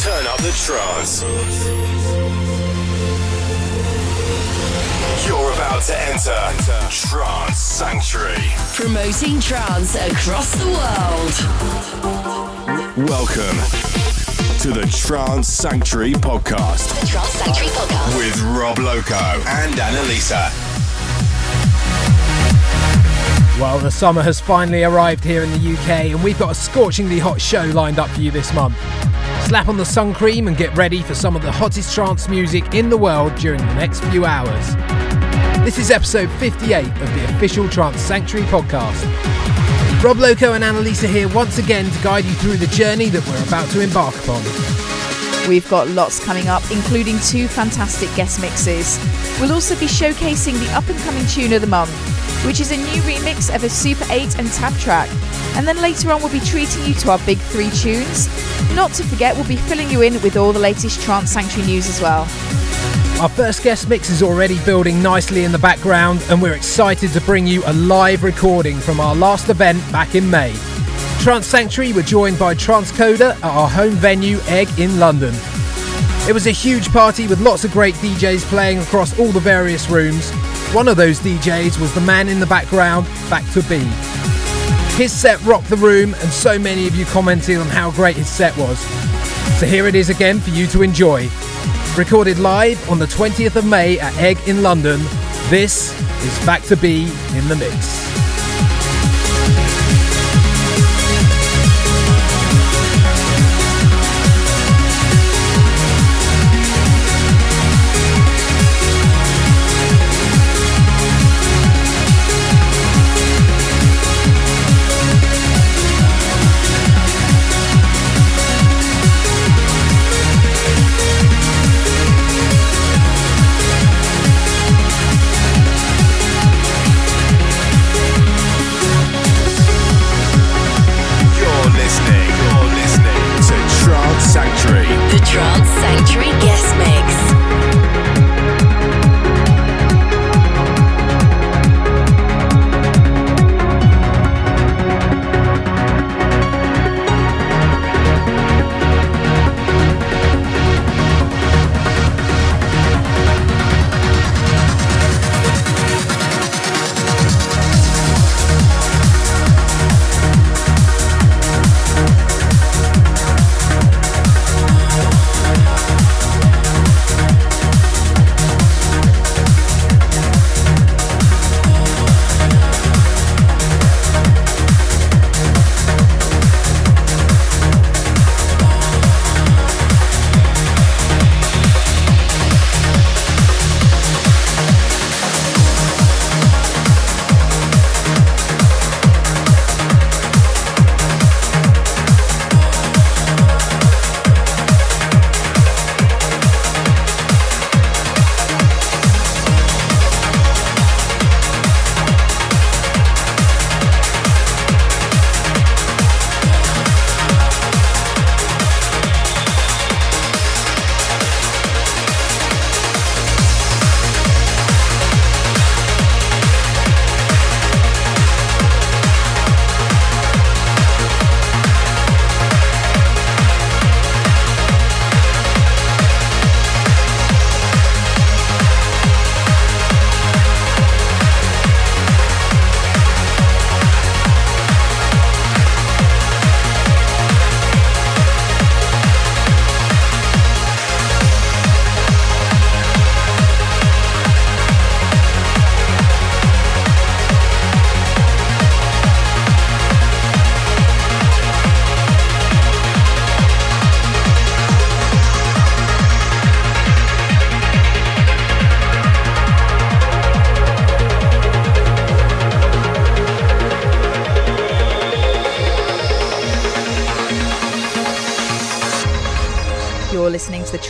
Turn up the trance. You're about to enter Trance Sanctuary. Promoting trance across the world. Welcome to the Trance Sanctuary podcast The Trance Sanctuary Podcast. with Rob Loco and Annalisa. Well, the summer has finally arrived here in the UK, and we've got a scorchingly hot show lined up for you this month. Slap on the sun cream and get ready for some of the hottest trance music in the world during the next few hours. This is episode 58 of the official Trance Sanctuary podcast. Rob Loco and Annalisa here once again to guide you through the journey that we're about to embark upon. We've got lots coming up, including two fantastic guest mixes. We'll also be showcasing the up and coming tune of the month, which is a new remix of a Super 8 and Tab track. And then later on, we'll be treating you to our big three tunes. Not to forget, we'll be filling you in with all the latest Trance Sanctuary news as well. Our first guest mix is already building nicely in the background, and we're excited to bring you a live recording from our last event back in May. Trance Sanctuary were joined by Transcoder at our home venue, Egg, in London. It was a huge party with lots of great DJs playing across all the various rooms. One of those DJs was the man in the background, Back to B. His set rocked the room, and so many of you commented on how great his set was. So here it is again for you to enjoy. Recorded live on the 20th of May at Egg in London, this is Factor B in the Mix.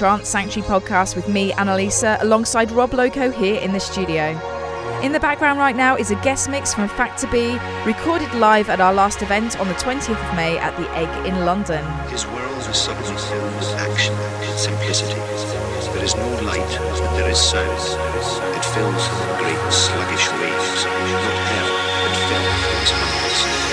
Trance Sanctuary podcast with me, Annalisa, alongside Rob Loco here in the studio. In the background right now is a guest mix from Factor B, recorded live at our last event on the 20th of May at the Egg in London. His world is action simplicity. There is no light, there is sound. It fills great sluggish waves, not but his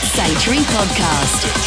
the Sanctuary Podcast.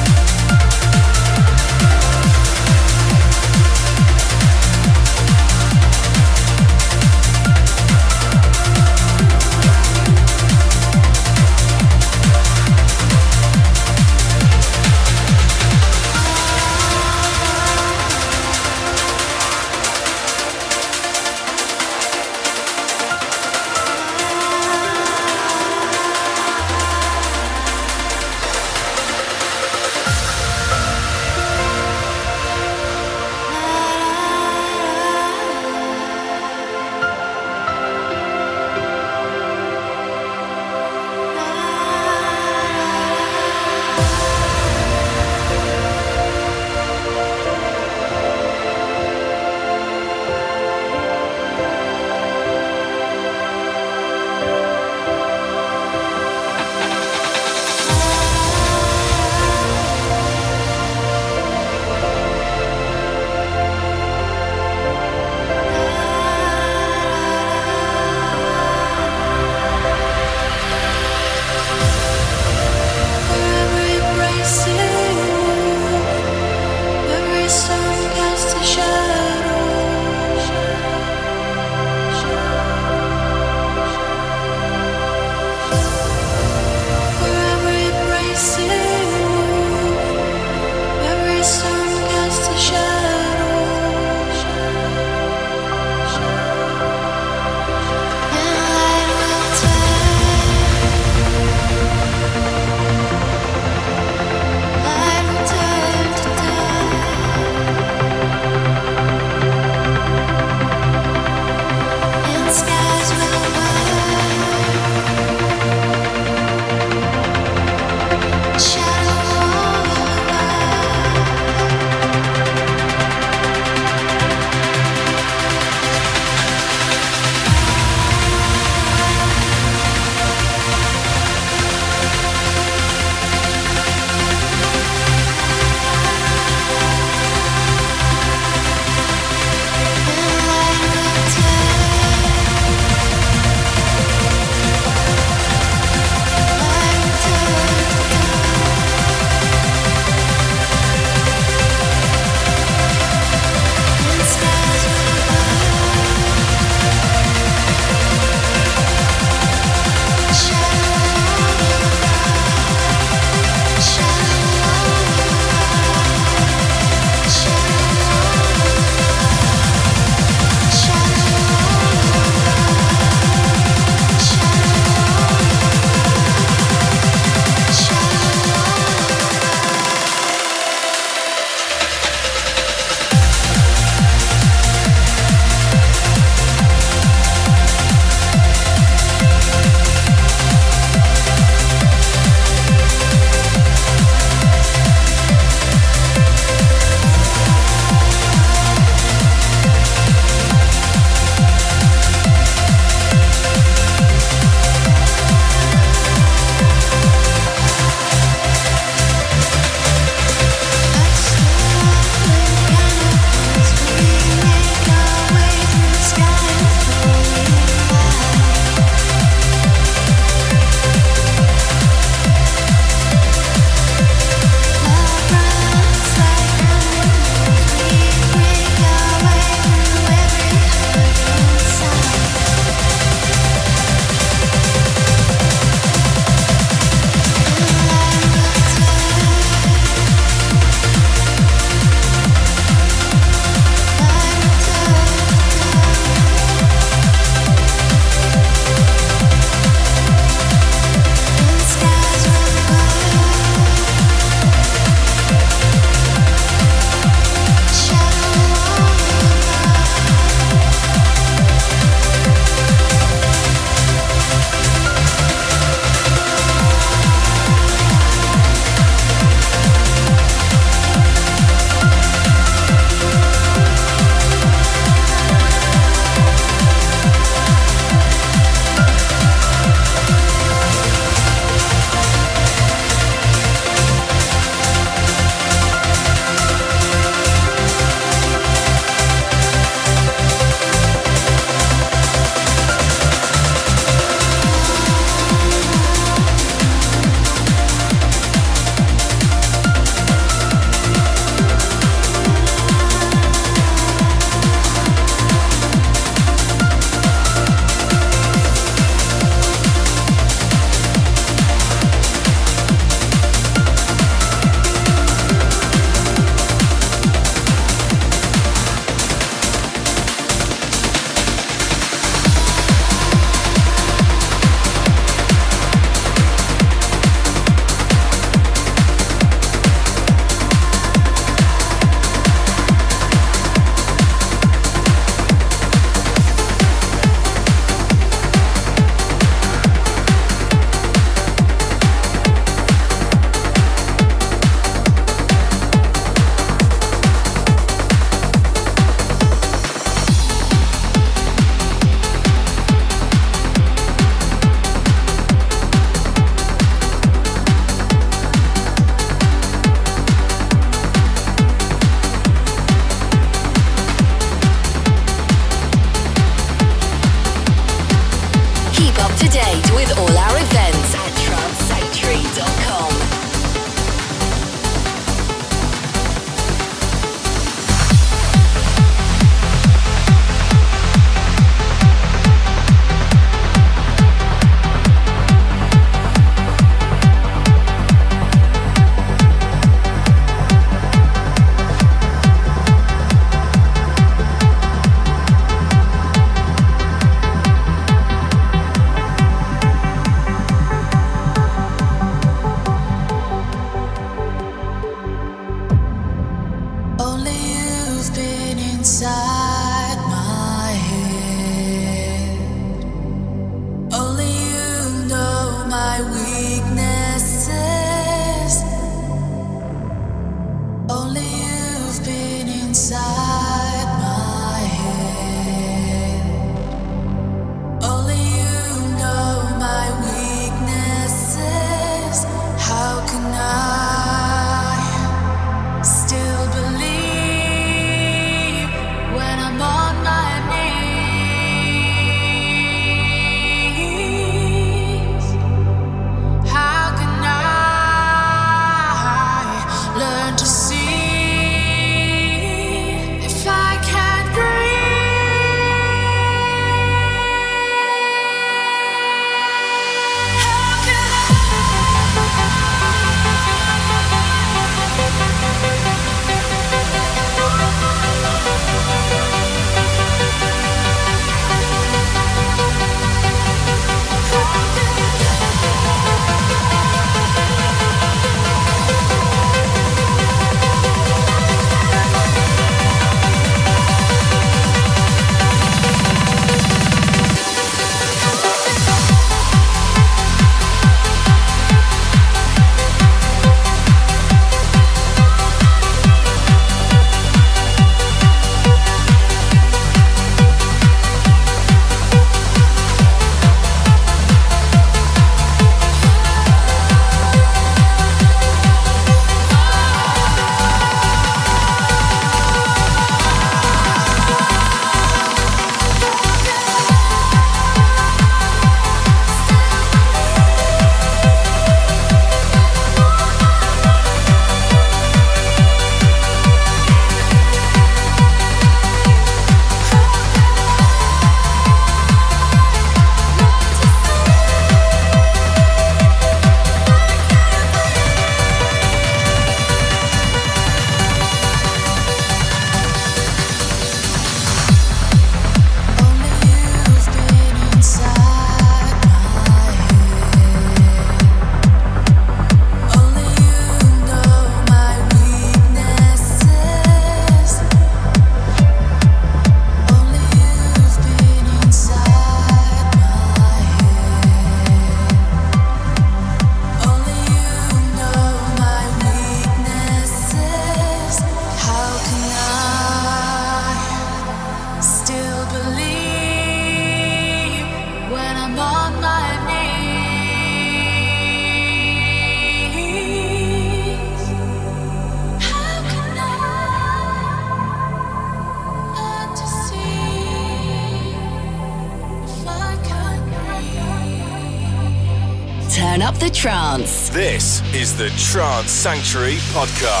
Sanctuary Podcast.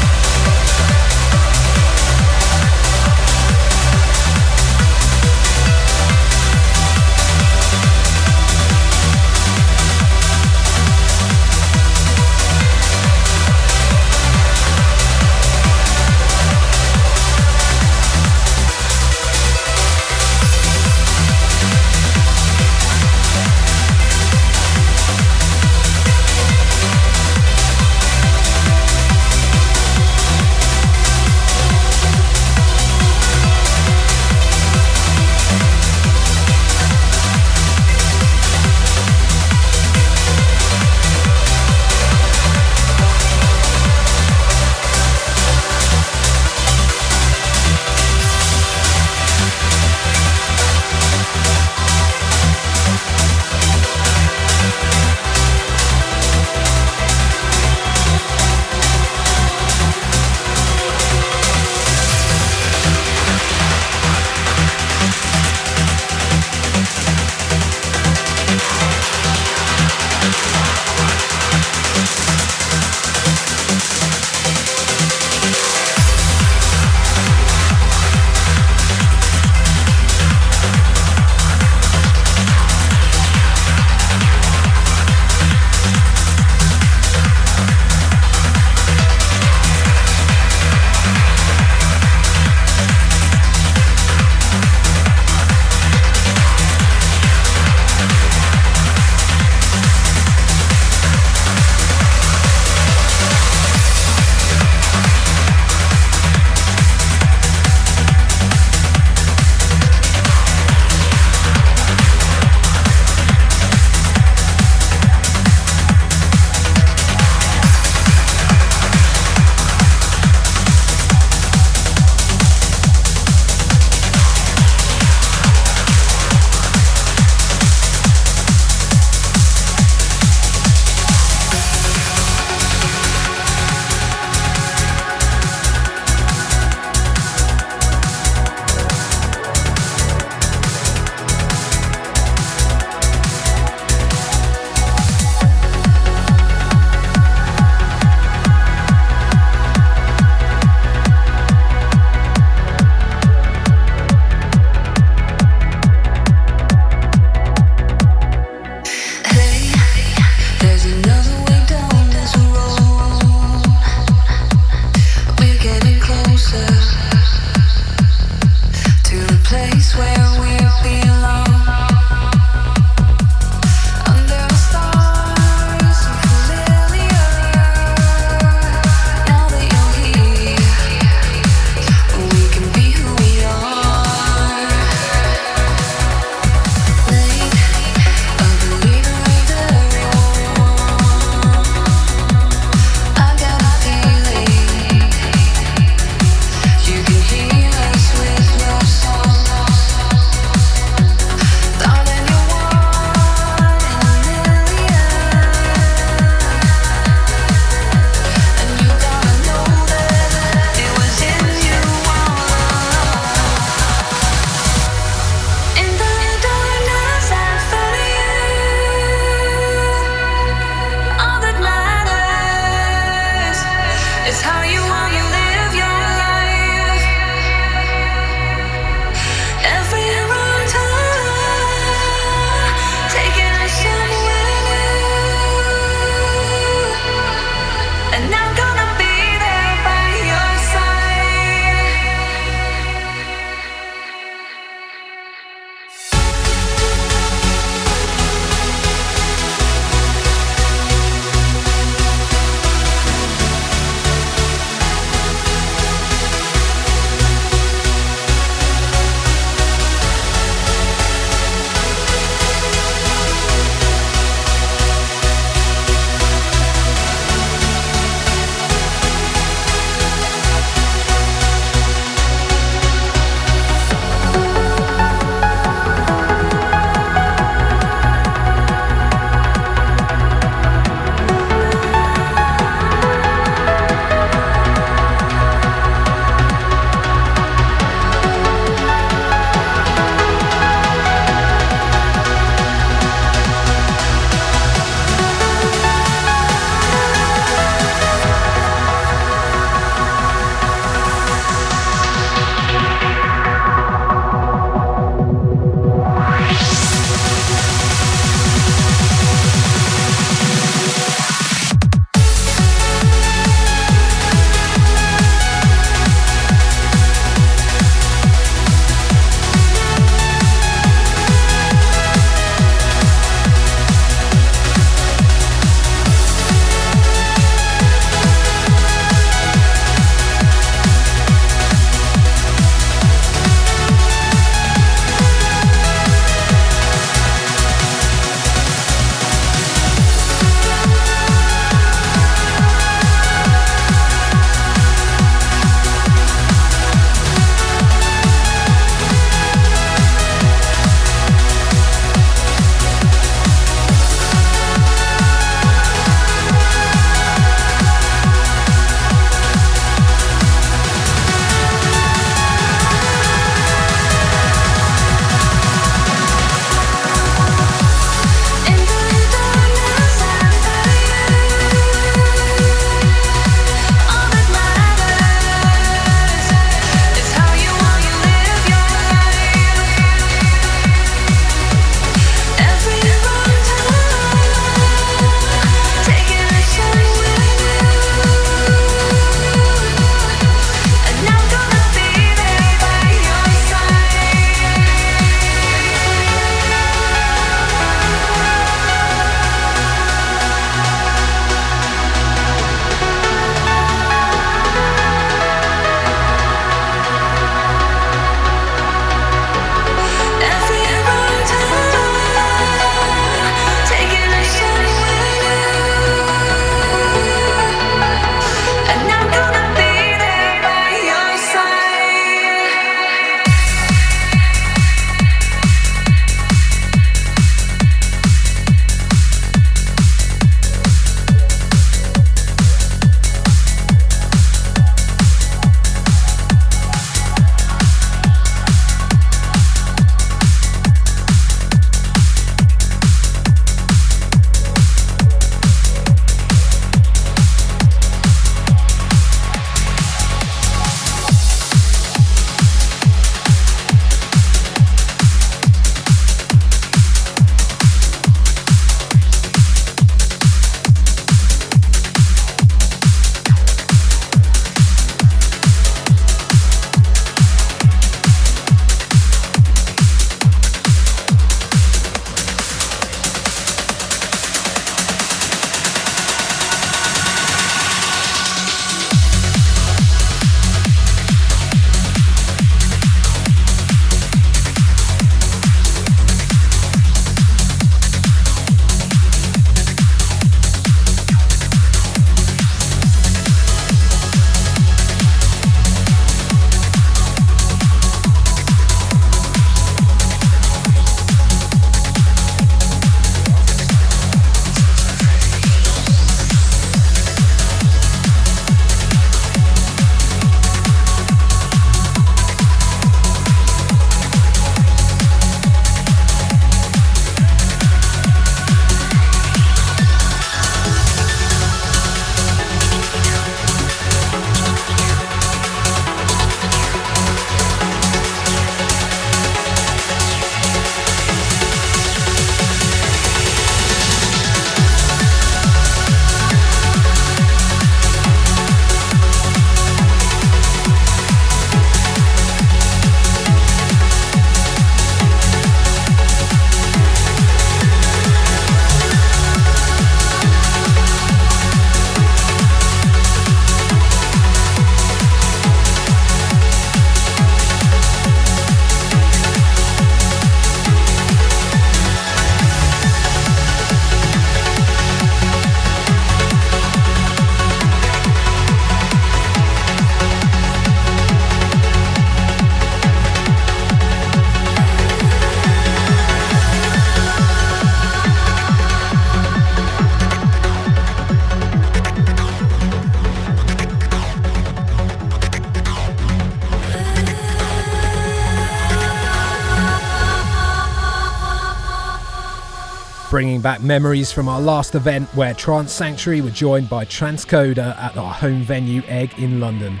Back memories from our last event where Trance Sanctuary were joined by Transcoder at our home venue Egg in London.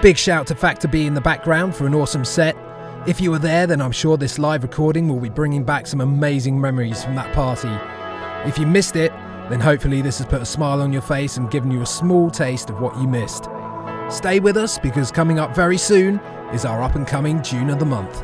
Big shout to Factor B in the background for an awesome set. If you were there, then I'm sure this live recording will be bringing back some amazing memories from that party. If you missed it, then hopefully this has put a smile on your face and given you a small taste of what you missed. Stay with us because coming up very soon is our up and coming June of the Month.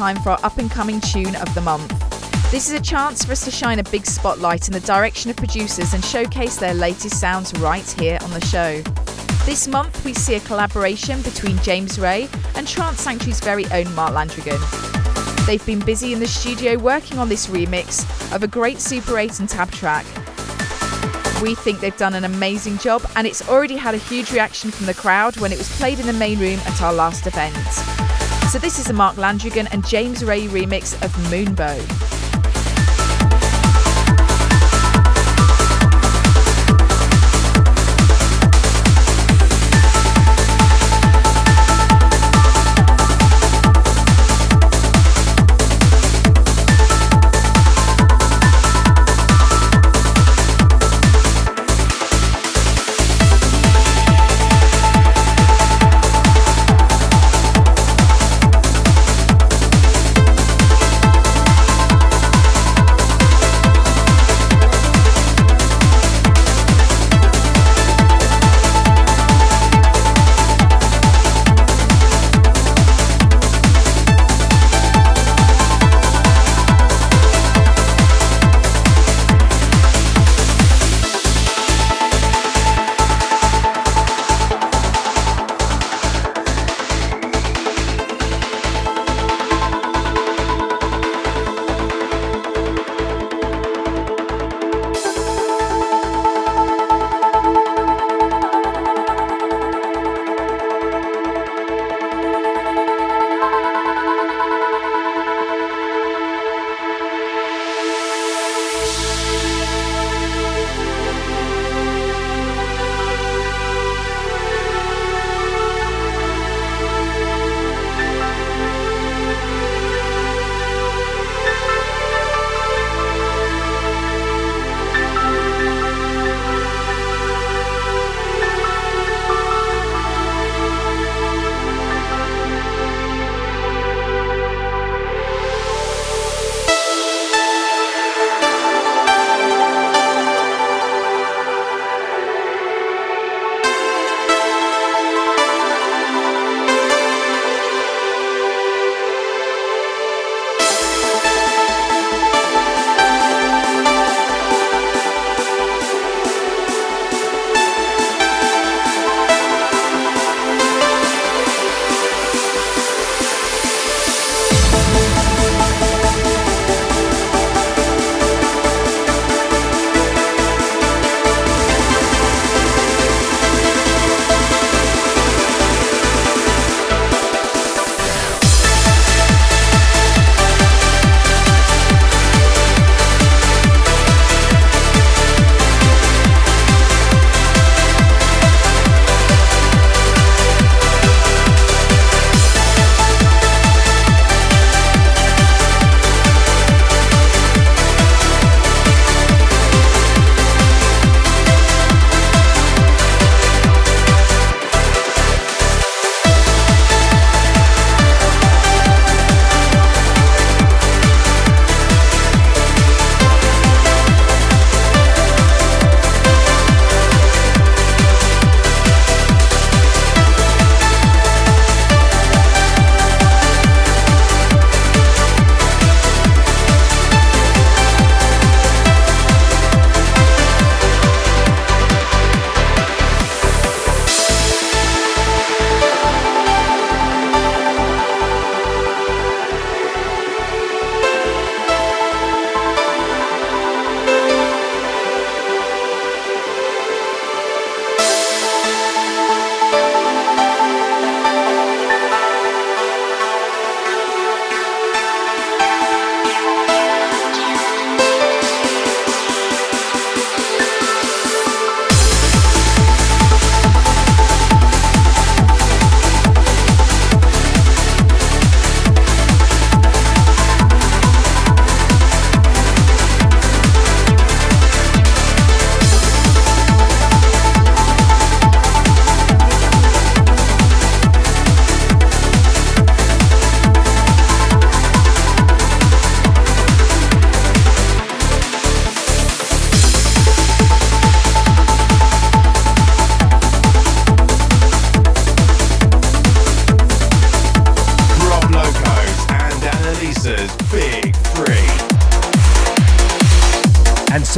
Time for our up and coming tune of the month. This is a chance for us to shine a big spotlight in the direction of producers and showcase their latest sounds right here on the show. This month, we see a collaboration between James Ray and Trance Sanctuary's very own Mark Landrigan. They've been busy in the studio working on this remix of a great Super 8 and Tab track. We think they've done an amazing job, and it's already had a huge reaction from the crowd when it was played in the main room at our last event. So this is a Mark Landrigan and James Ray remix of Moonbow.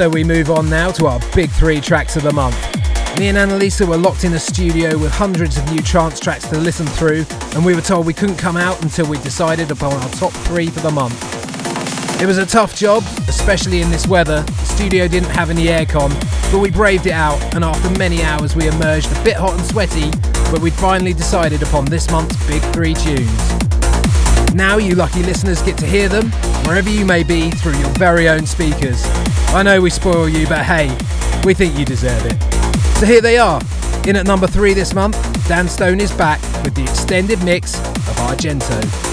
So we move on now to our big three tracks of the month. Me and Annalisa were locked in a studio with hundreds of new trance tracks to listen through, and we were told we couldn't come out until we decided upon our top three for the month. It was a tough job, especially in this weather. The studio didn't have any aircon, but we braved it out, and after many hours, we emerged a bit hot and sweaty, but we'd finally decided upon this month's big three tunes. Now, you lucky listeners get to hear them wherever you may be through your very own speakers. I know we spoil you, but hey, we think you deserve it. So here they are. In at number three this month, Dan Stone is back with the extended mix of Argento.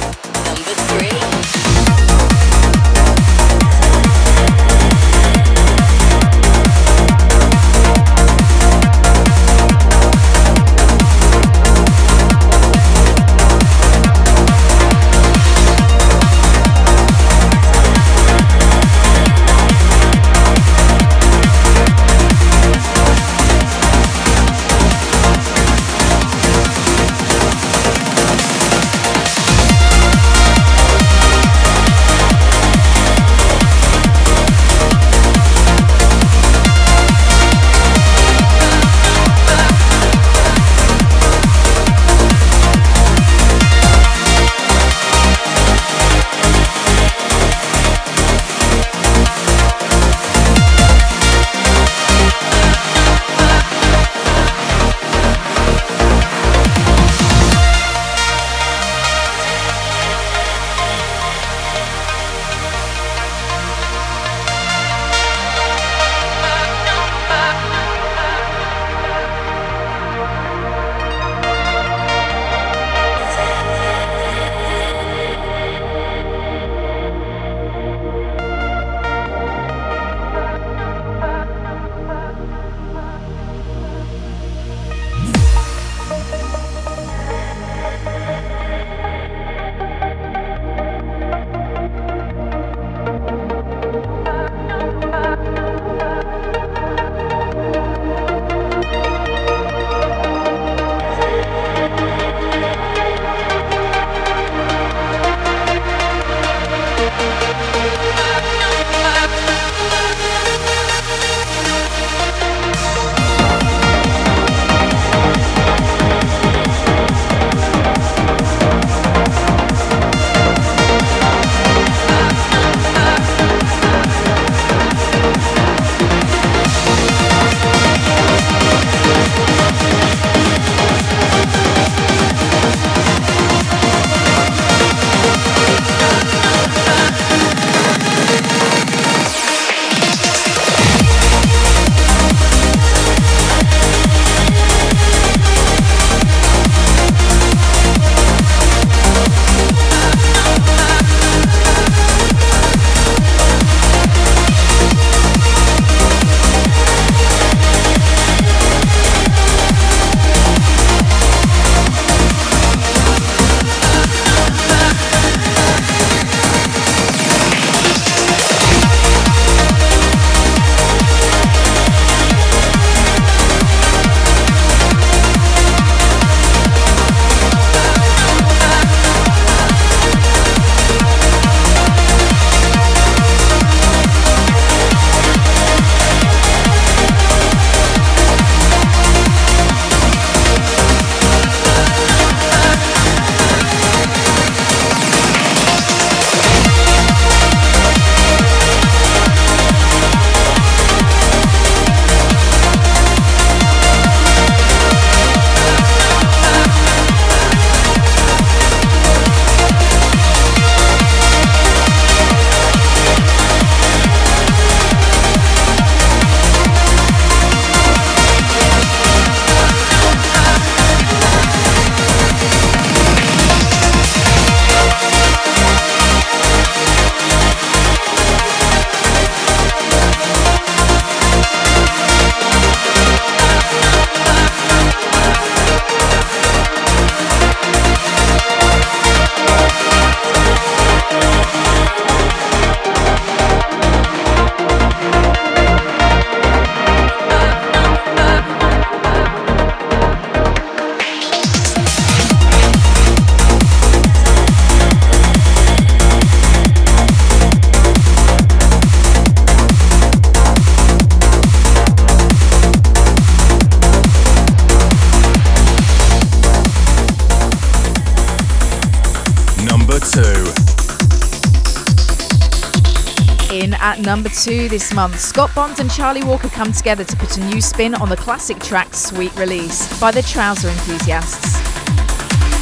Number two this month. Scott Bond and Charlie Walker come together to put a new spin on the classic track Sweet Release by the Trouser Enthusiasts.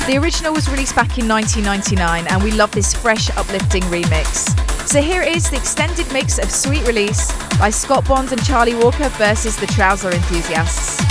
The original was released back in 1999 and we love this fresh, uplifting remix. So here is the extended mix of Sweet Release by Scott Bond and Charlie Walker versus the Trouser Enthusiasts.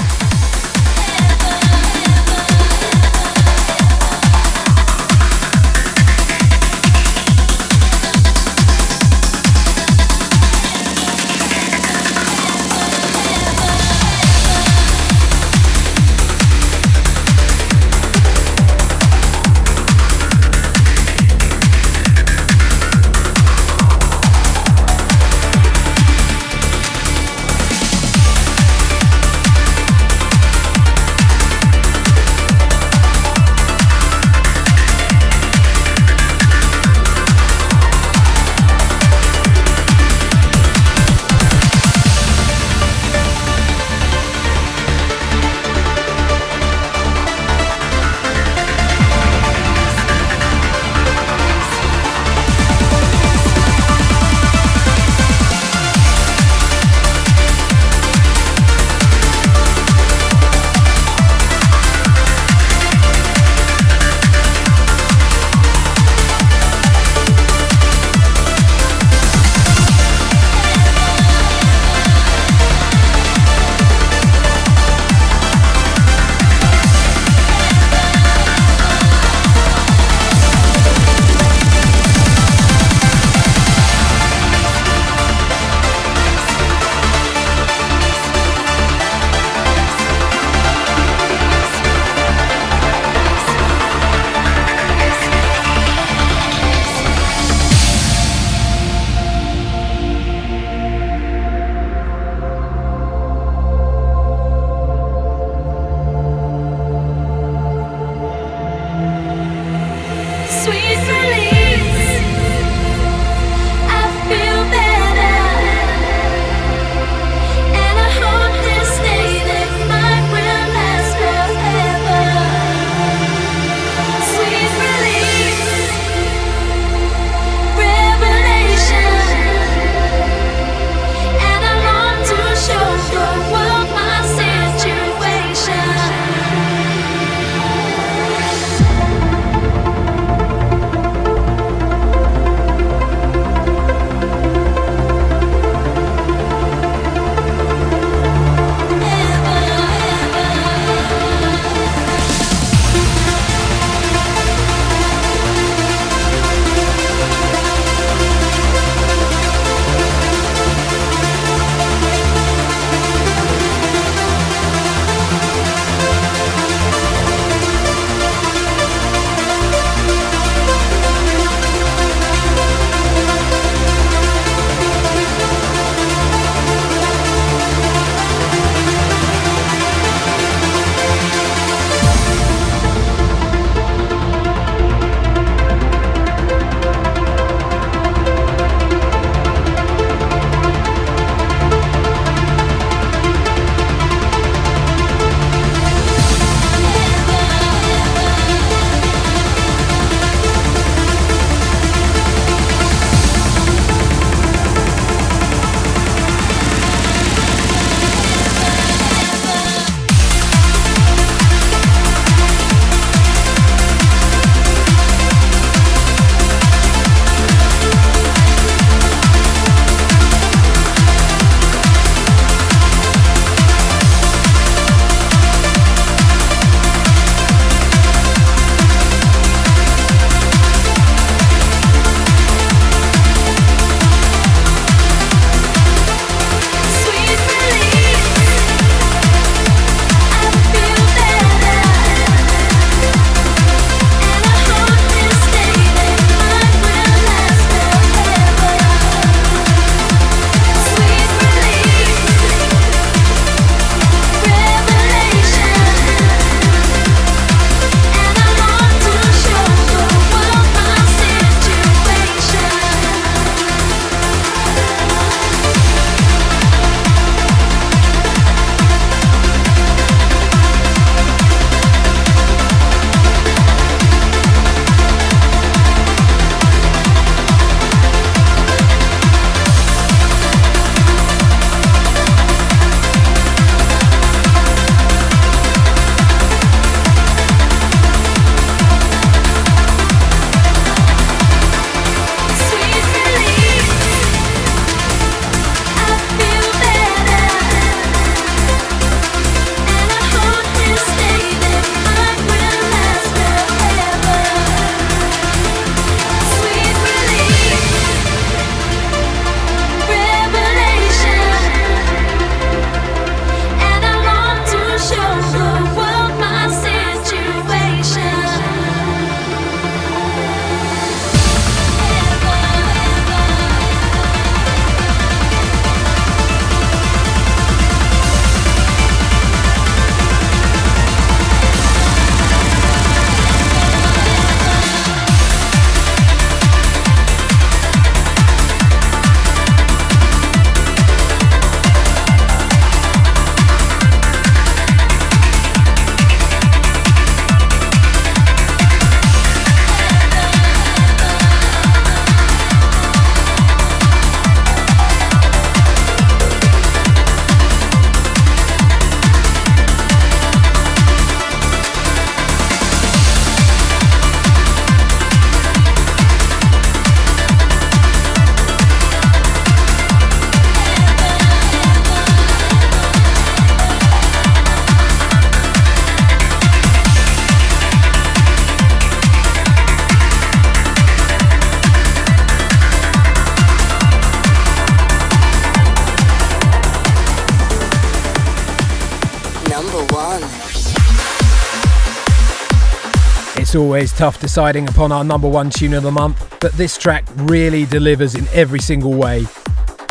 Always tough deciding upon our number one tune of the month, but this track really delivers in every single way.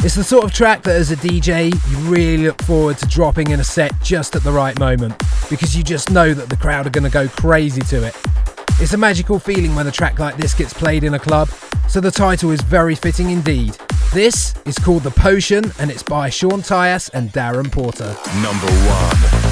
It's the sort of track that as a DJ, you really look forward to dropping in a set just at the right moment, because you just know that the crowd are going to go crazy to it. It's a magical feeling when a track like this gets played in a club, so the title is very fitting indeed. This is called The Potion and it's by Sean Tyas and Darren Porter. Number one.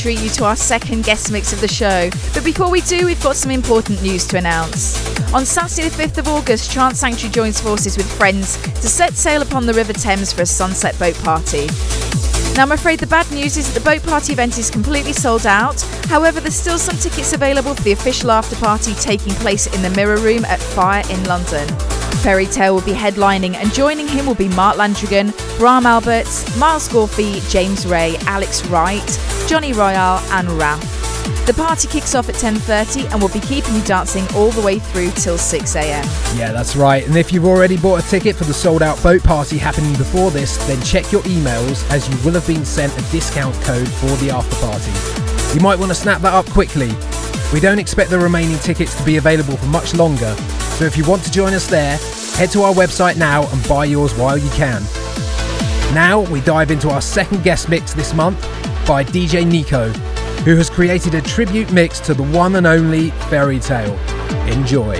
Treat you to our second guest mix of the show. But before we do, we've got some important news to announce. On Saturday, the 5th of August, Trance Sanctuary joins forces with friends to set sail upon the River Thames for a sunset boat party. Now, I'm afraid the bad news is that the boat party event is completely sold out. However, there's still some tickets available for the official after party taking place in the Mirror Room at Fire in London. Ferry Tayle will be headlining, and joining him will be Mark Landragin, Bram Alberts, Miles Gorfie, James Ray, Alex Wright, Johnny Royale, and Raf. The party kicks off at 10:30 and will be keeping you dancing all the way through till 6 a.m. Yeah, that's right. And if you've already bought a ticket for the sold out boat party happening before this, then check your emails as you will have been sent a discount code for the after party. You might want to snap that up quickly. We don't expect the remaining tickets to be available for much longer, so if you want to join us there, head to our website now and buy yours while you can. Now we dive into our second guest mix this month by DJ Nico, who has created a tribute mix to the one and only Ferry Tayle. Enjoy.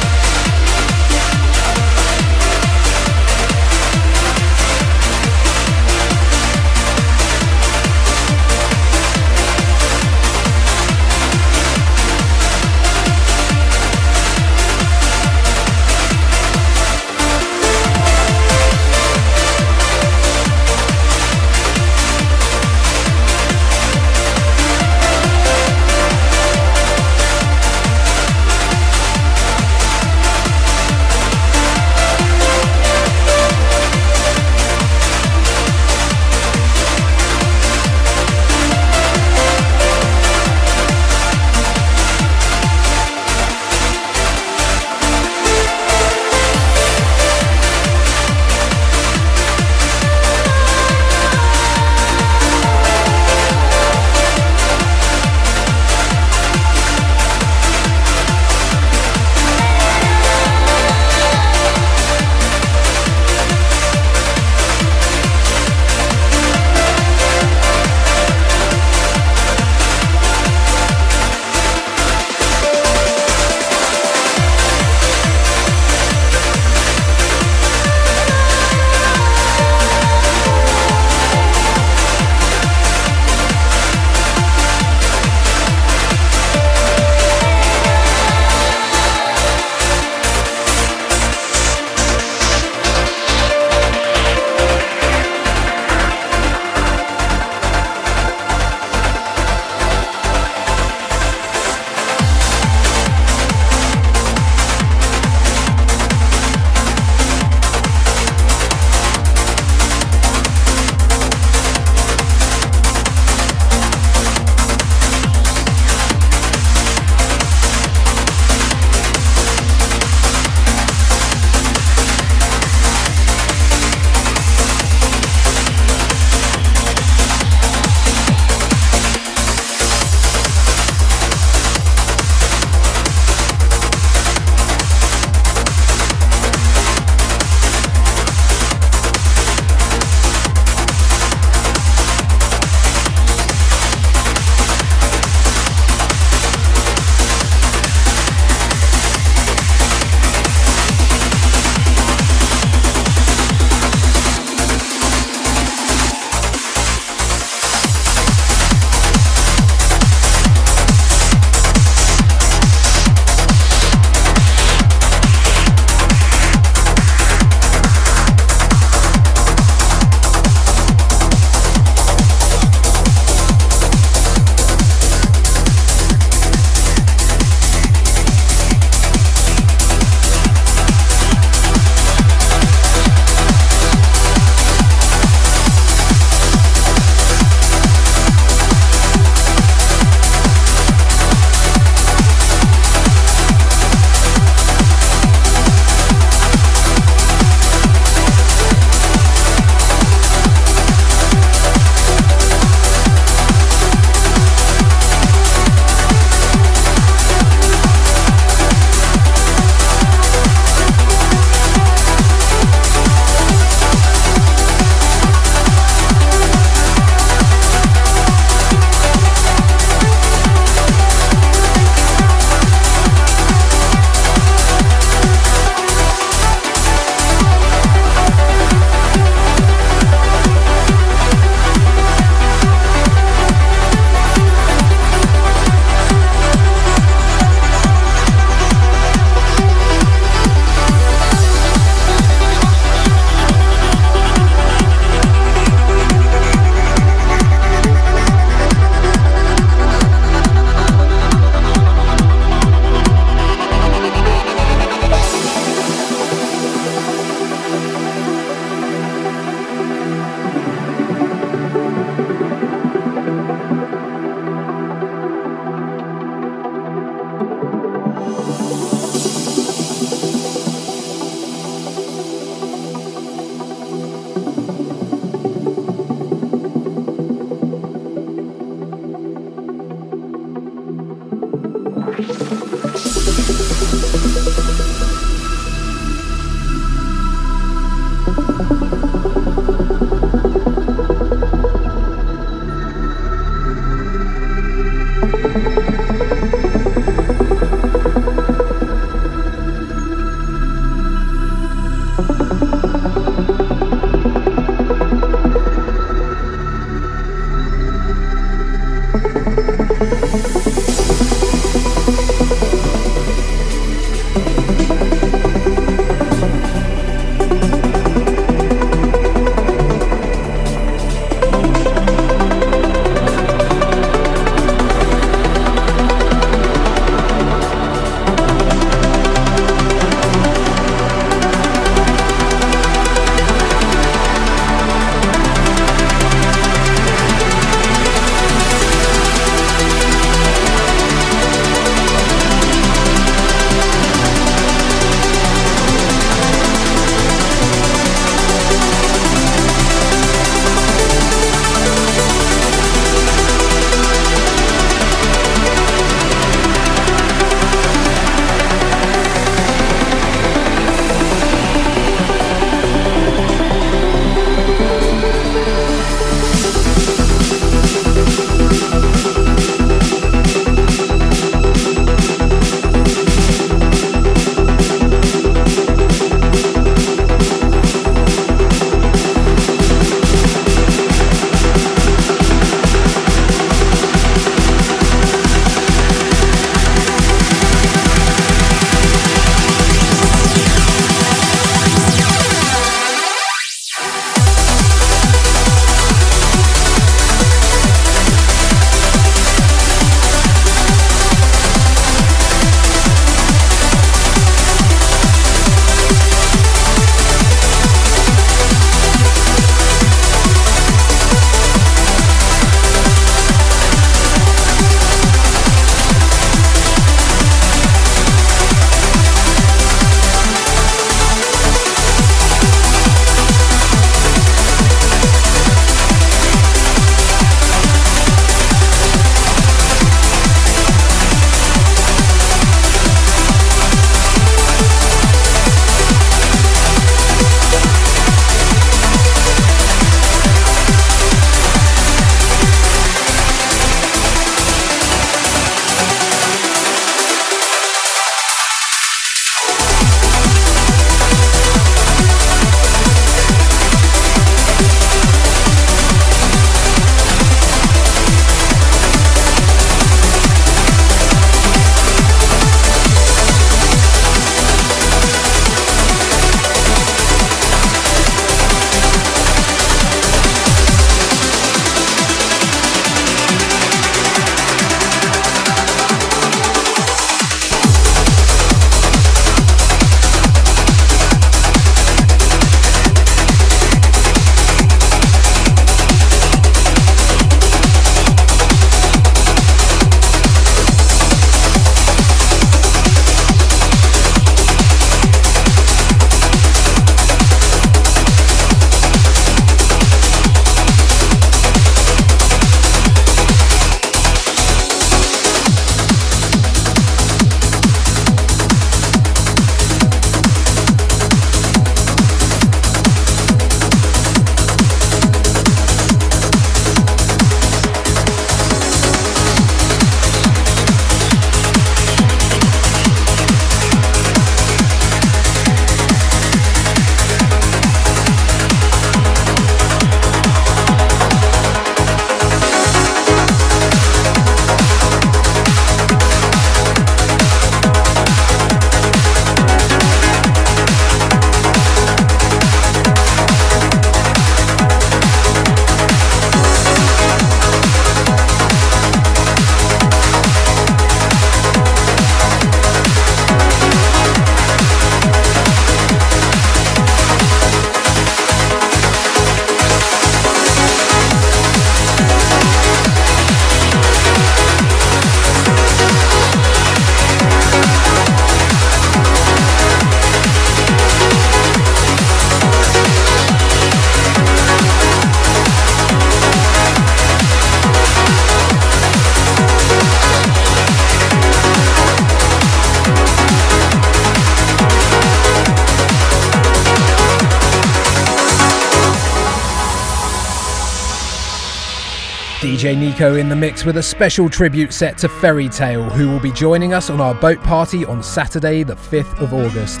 DJ Nico in the mix with a special tribute set to Ferry Tayle, who will be joining us on our boat party on Saturday, the 5th of August.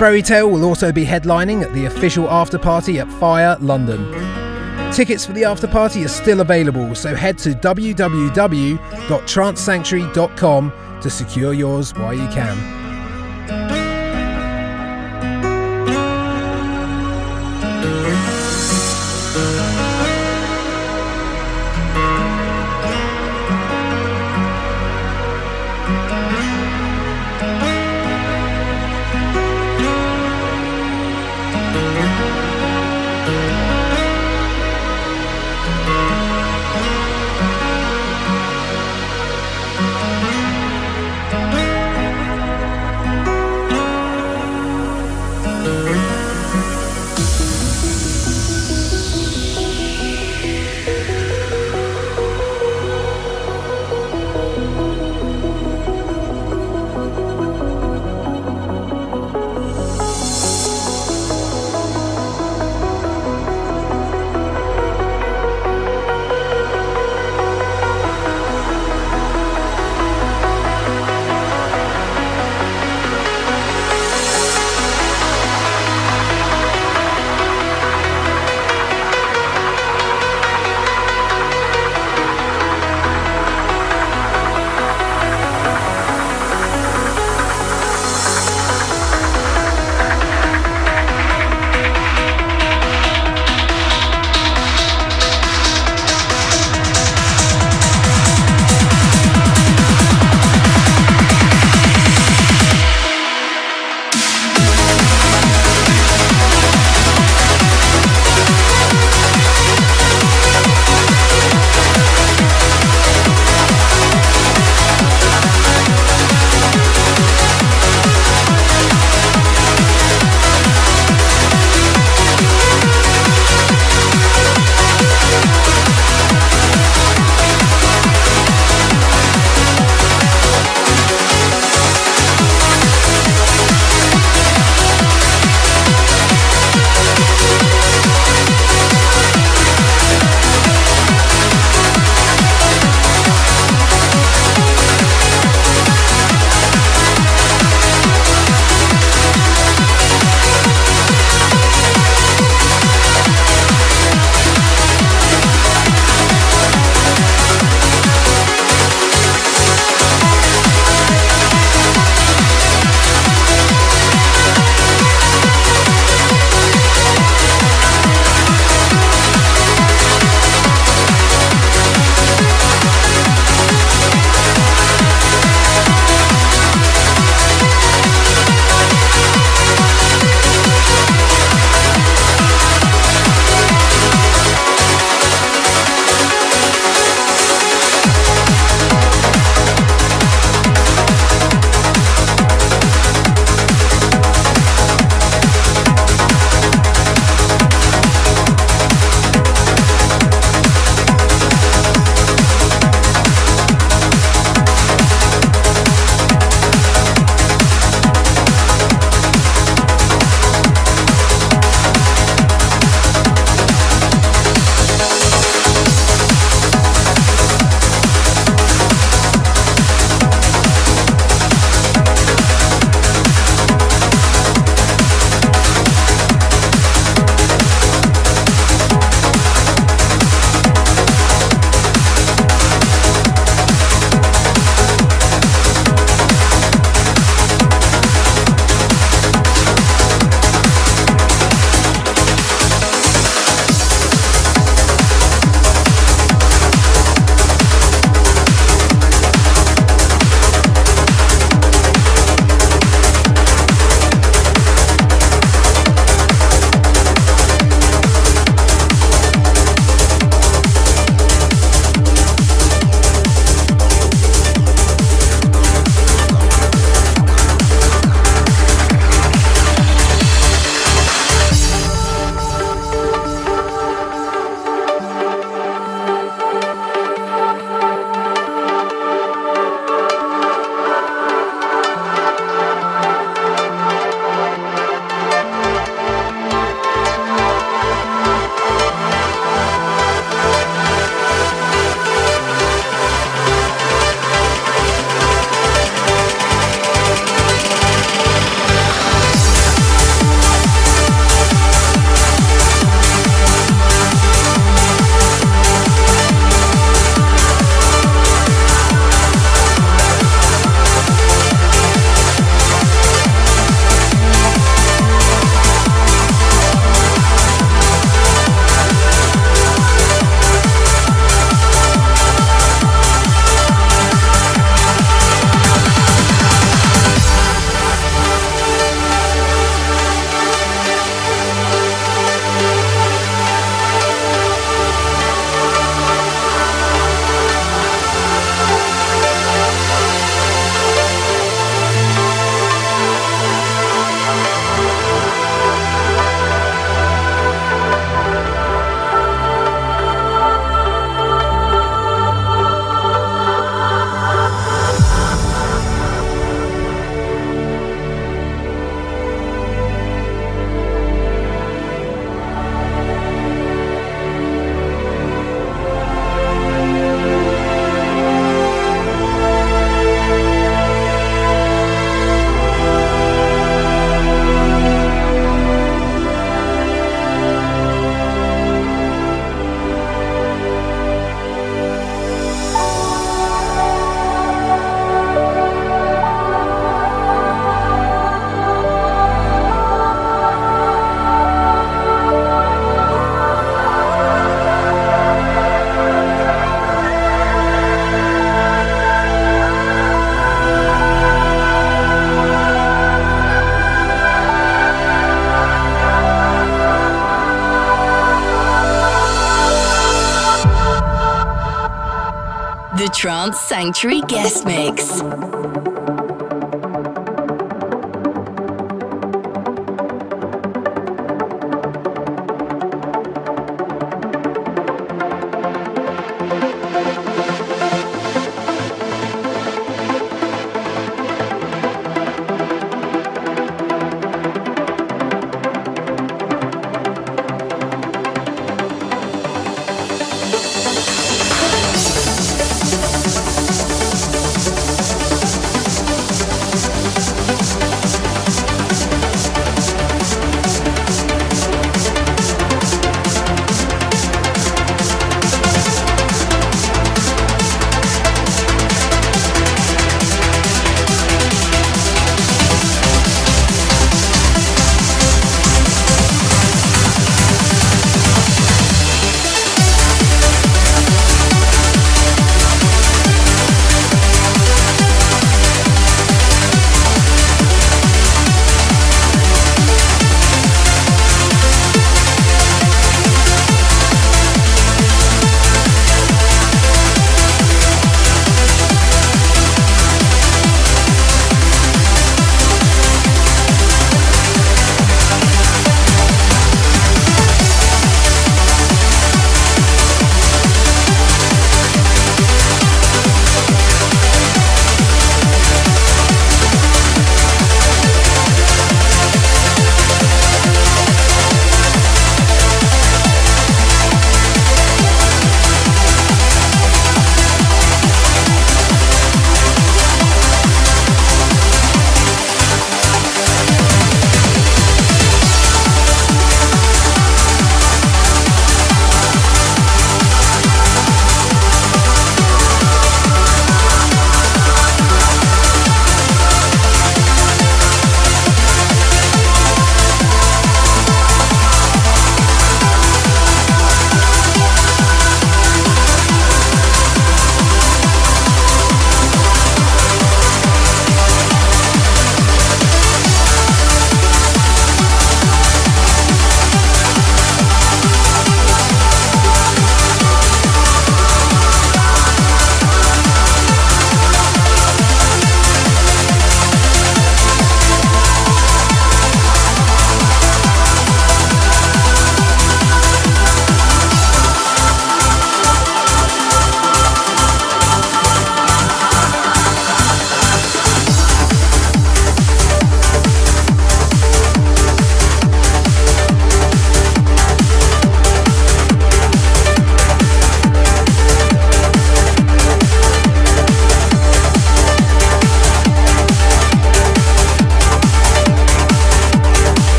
Ferry Tayle will also be headlining at the official after party at Fire London. Tickets for the after party are still available, so head to www.trancesanctuary.com to secure yours while you can. Sanctuary Guest Mix.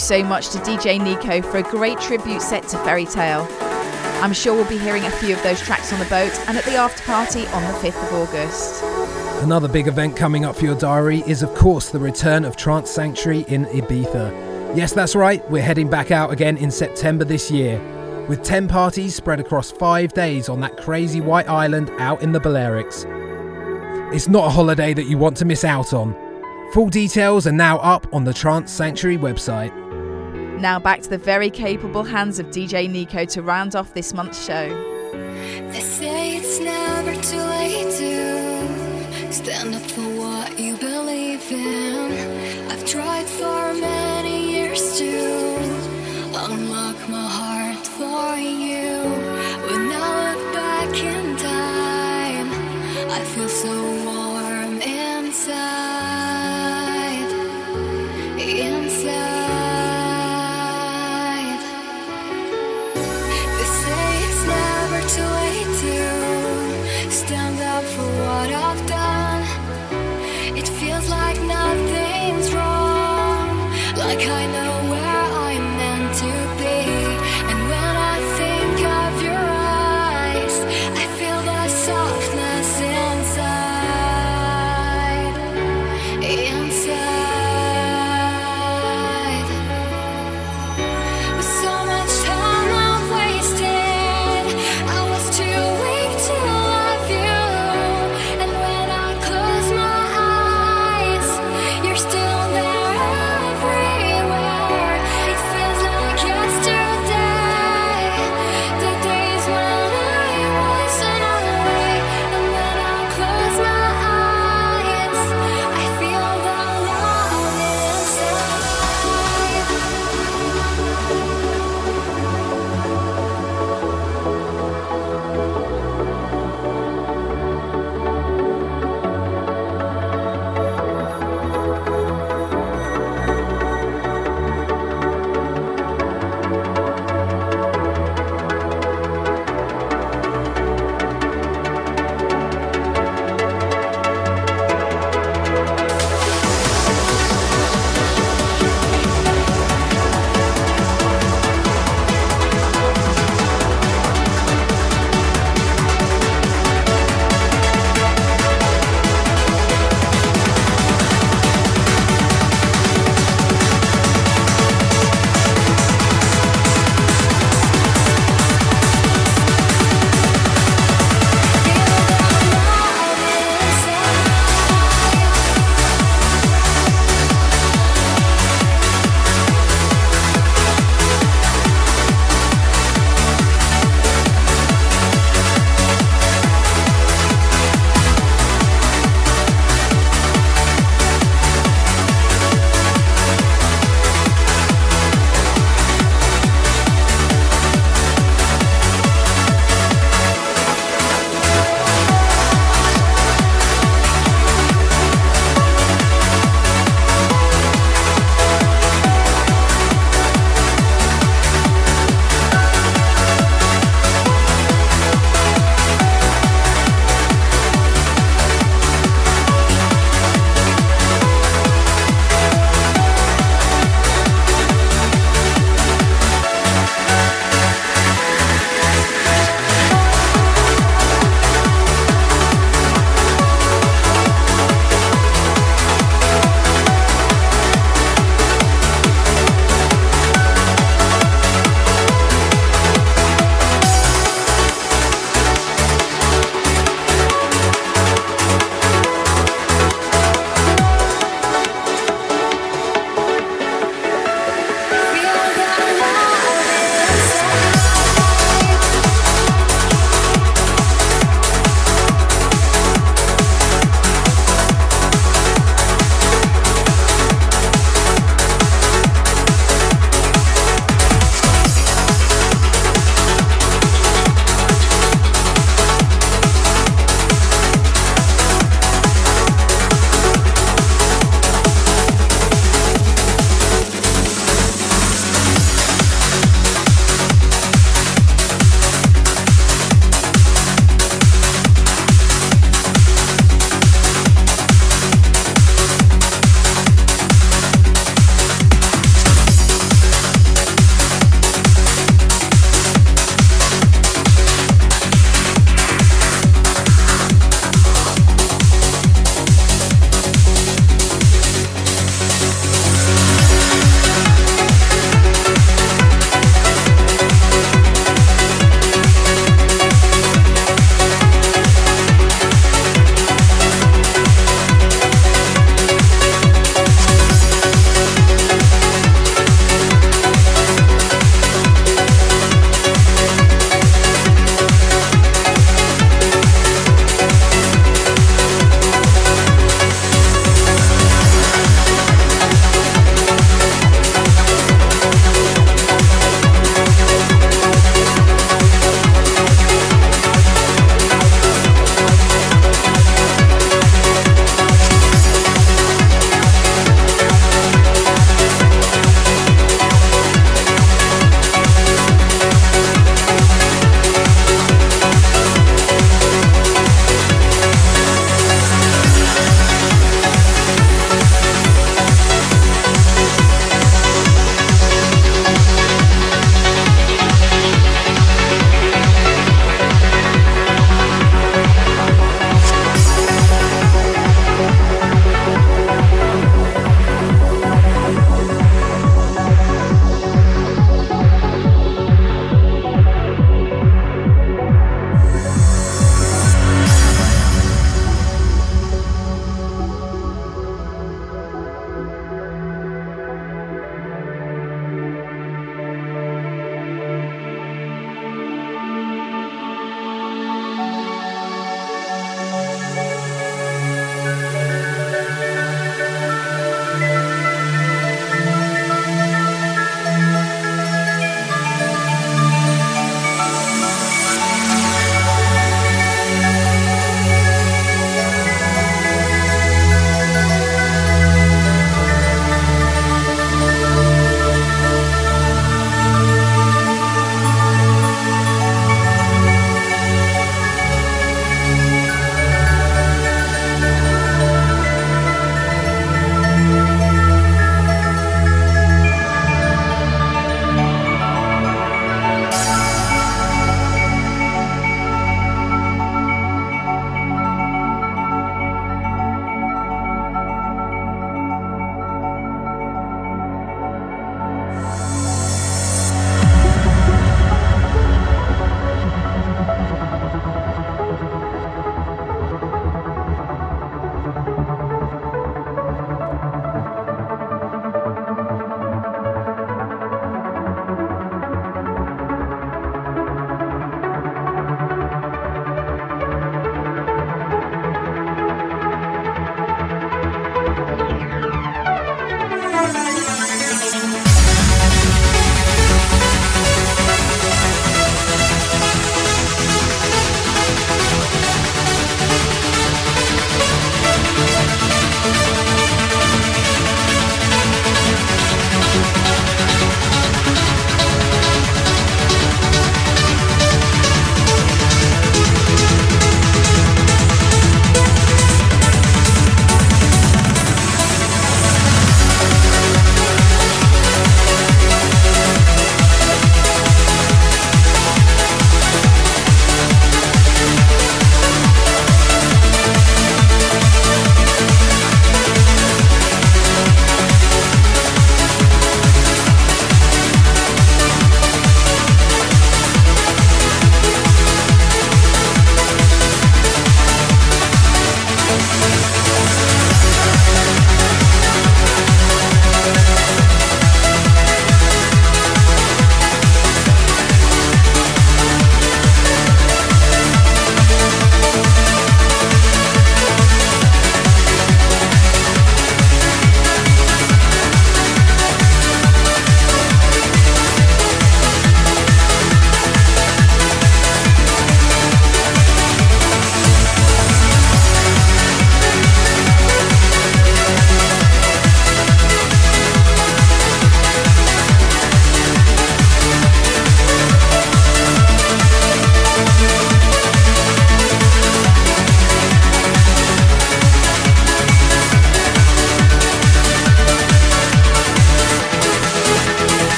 So much to DJ Nico for a great tribute set to Ferry Tayle. I'm sure we'll be hearing a few of those tracks on the boat and at the after party on the 5th of August. Another big event coming up for your diary is, of course, the return of Trance Sanctuary in Ibiza. Yes, that's right, we're heading back out again in September this year, with 10 parties spread across five days on that crazy white island out in the Balearics. It's not a holiday that you want to miss out on. Full details are now up on the Trance Sanctuary website. Now back to the very capable hands of DJ Nico to round off this month's show. They say it's never too late to stand up for what you believe in. I've tried for many years to unlock my heart for you. When I look back in time, I feel so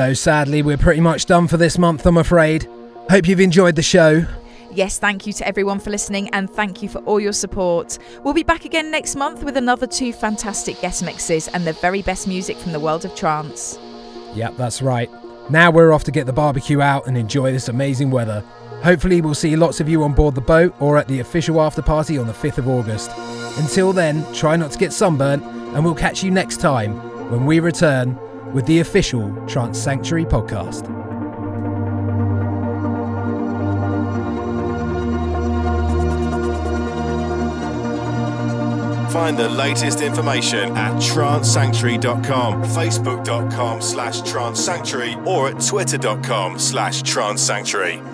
So sadly, we're pretty much done for this month, I'm afraid. Hope you've enjoyed the show. Yes, thank you to everyone for listening and thank you for all your support. We'll be back again next month with another two fantastic guest mixes and the very best music from the world of trance. Yep, that's right. Now we're off to get the barbecue out and enjoy this amazing weather. Hopefully, we'll see lots of you on board the boat or at the official after party on the 5th of August. Until then, try not to get sunburnt, and we'll catch you next time when we return with the official Trance Sanctuary podcast. Find the latest information at trancesanctuary.com, facebook.com slash trancesanctuary, or at twitter.com slash trancesanctuary.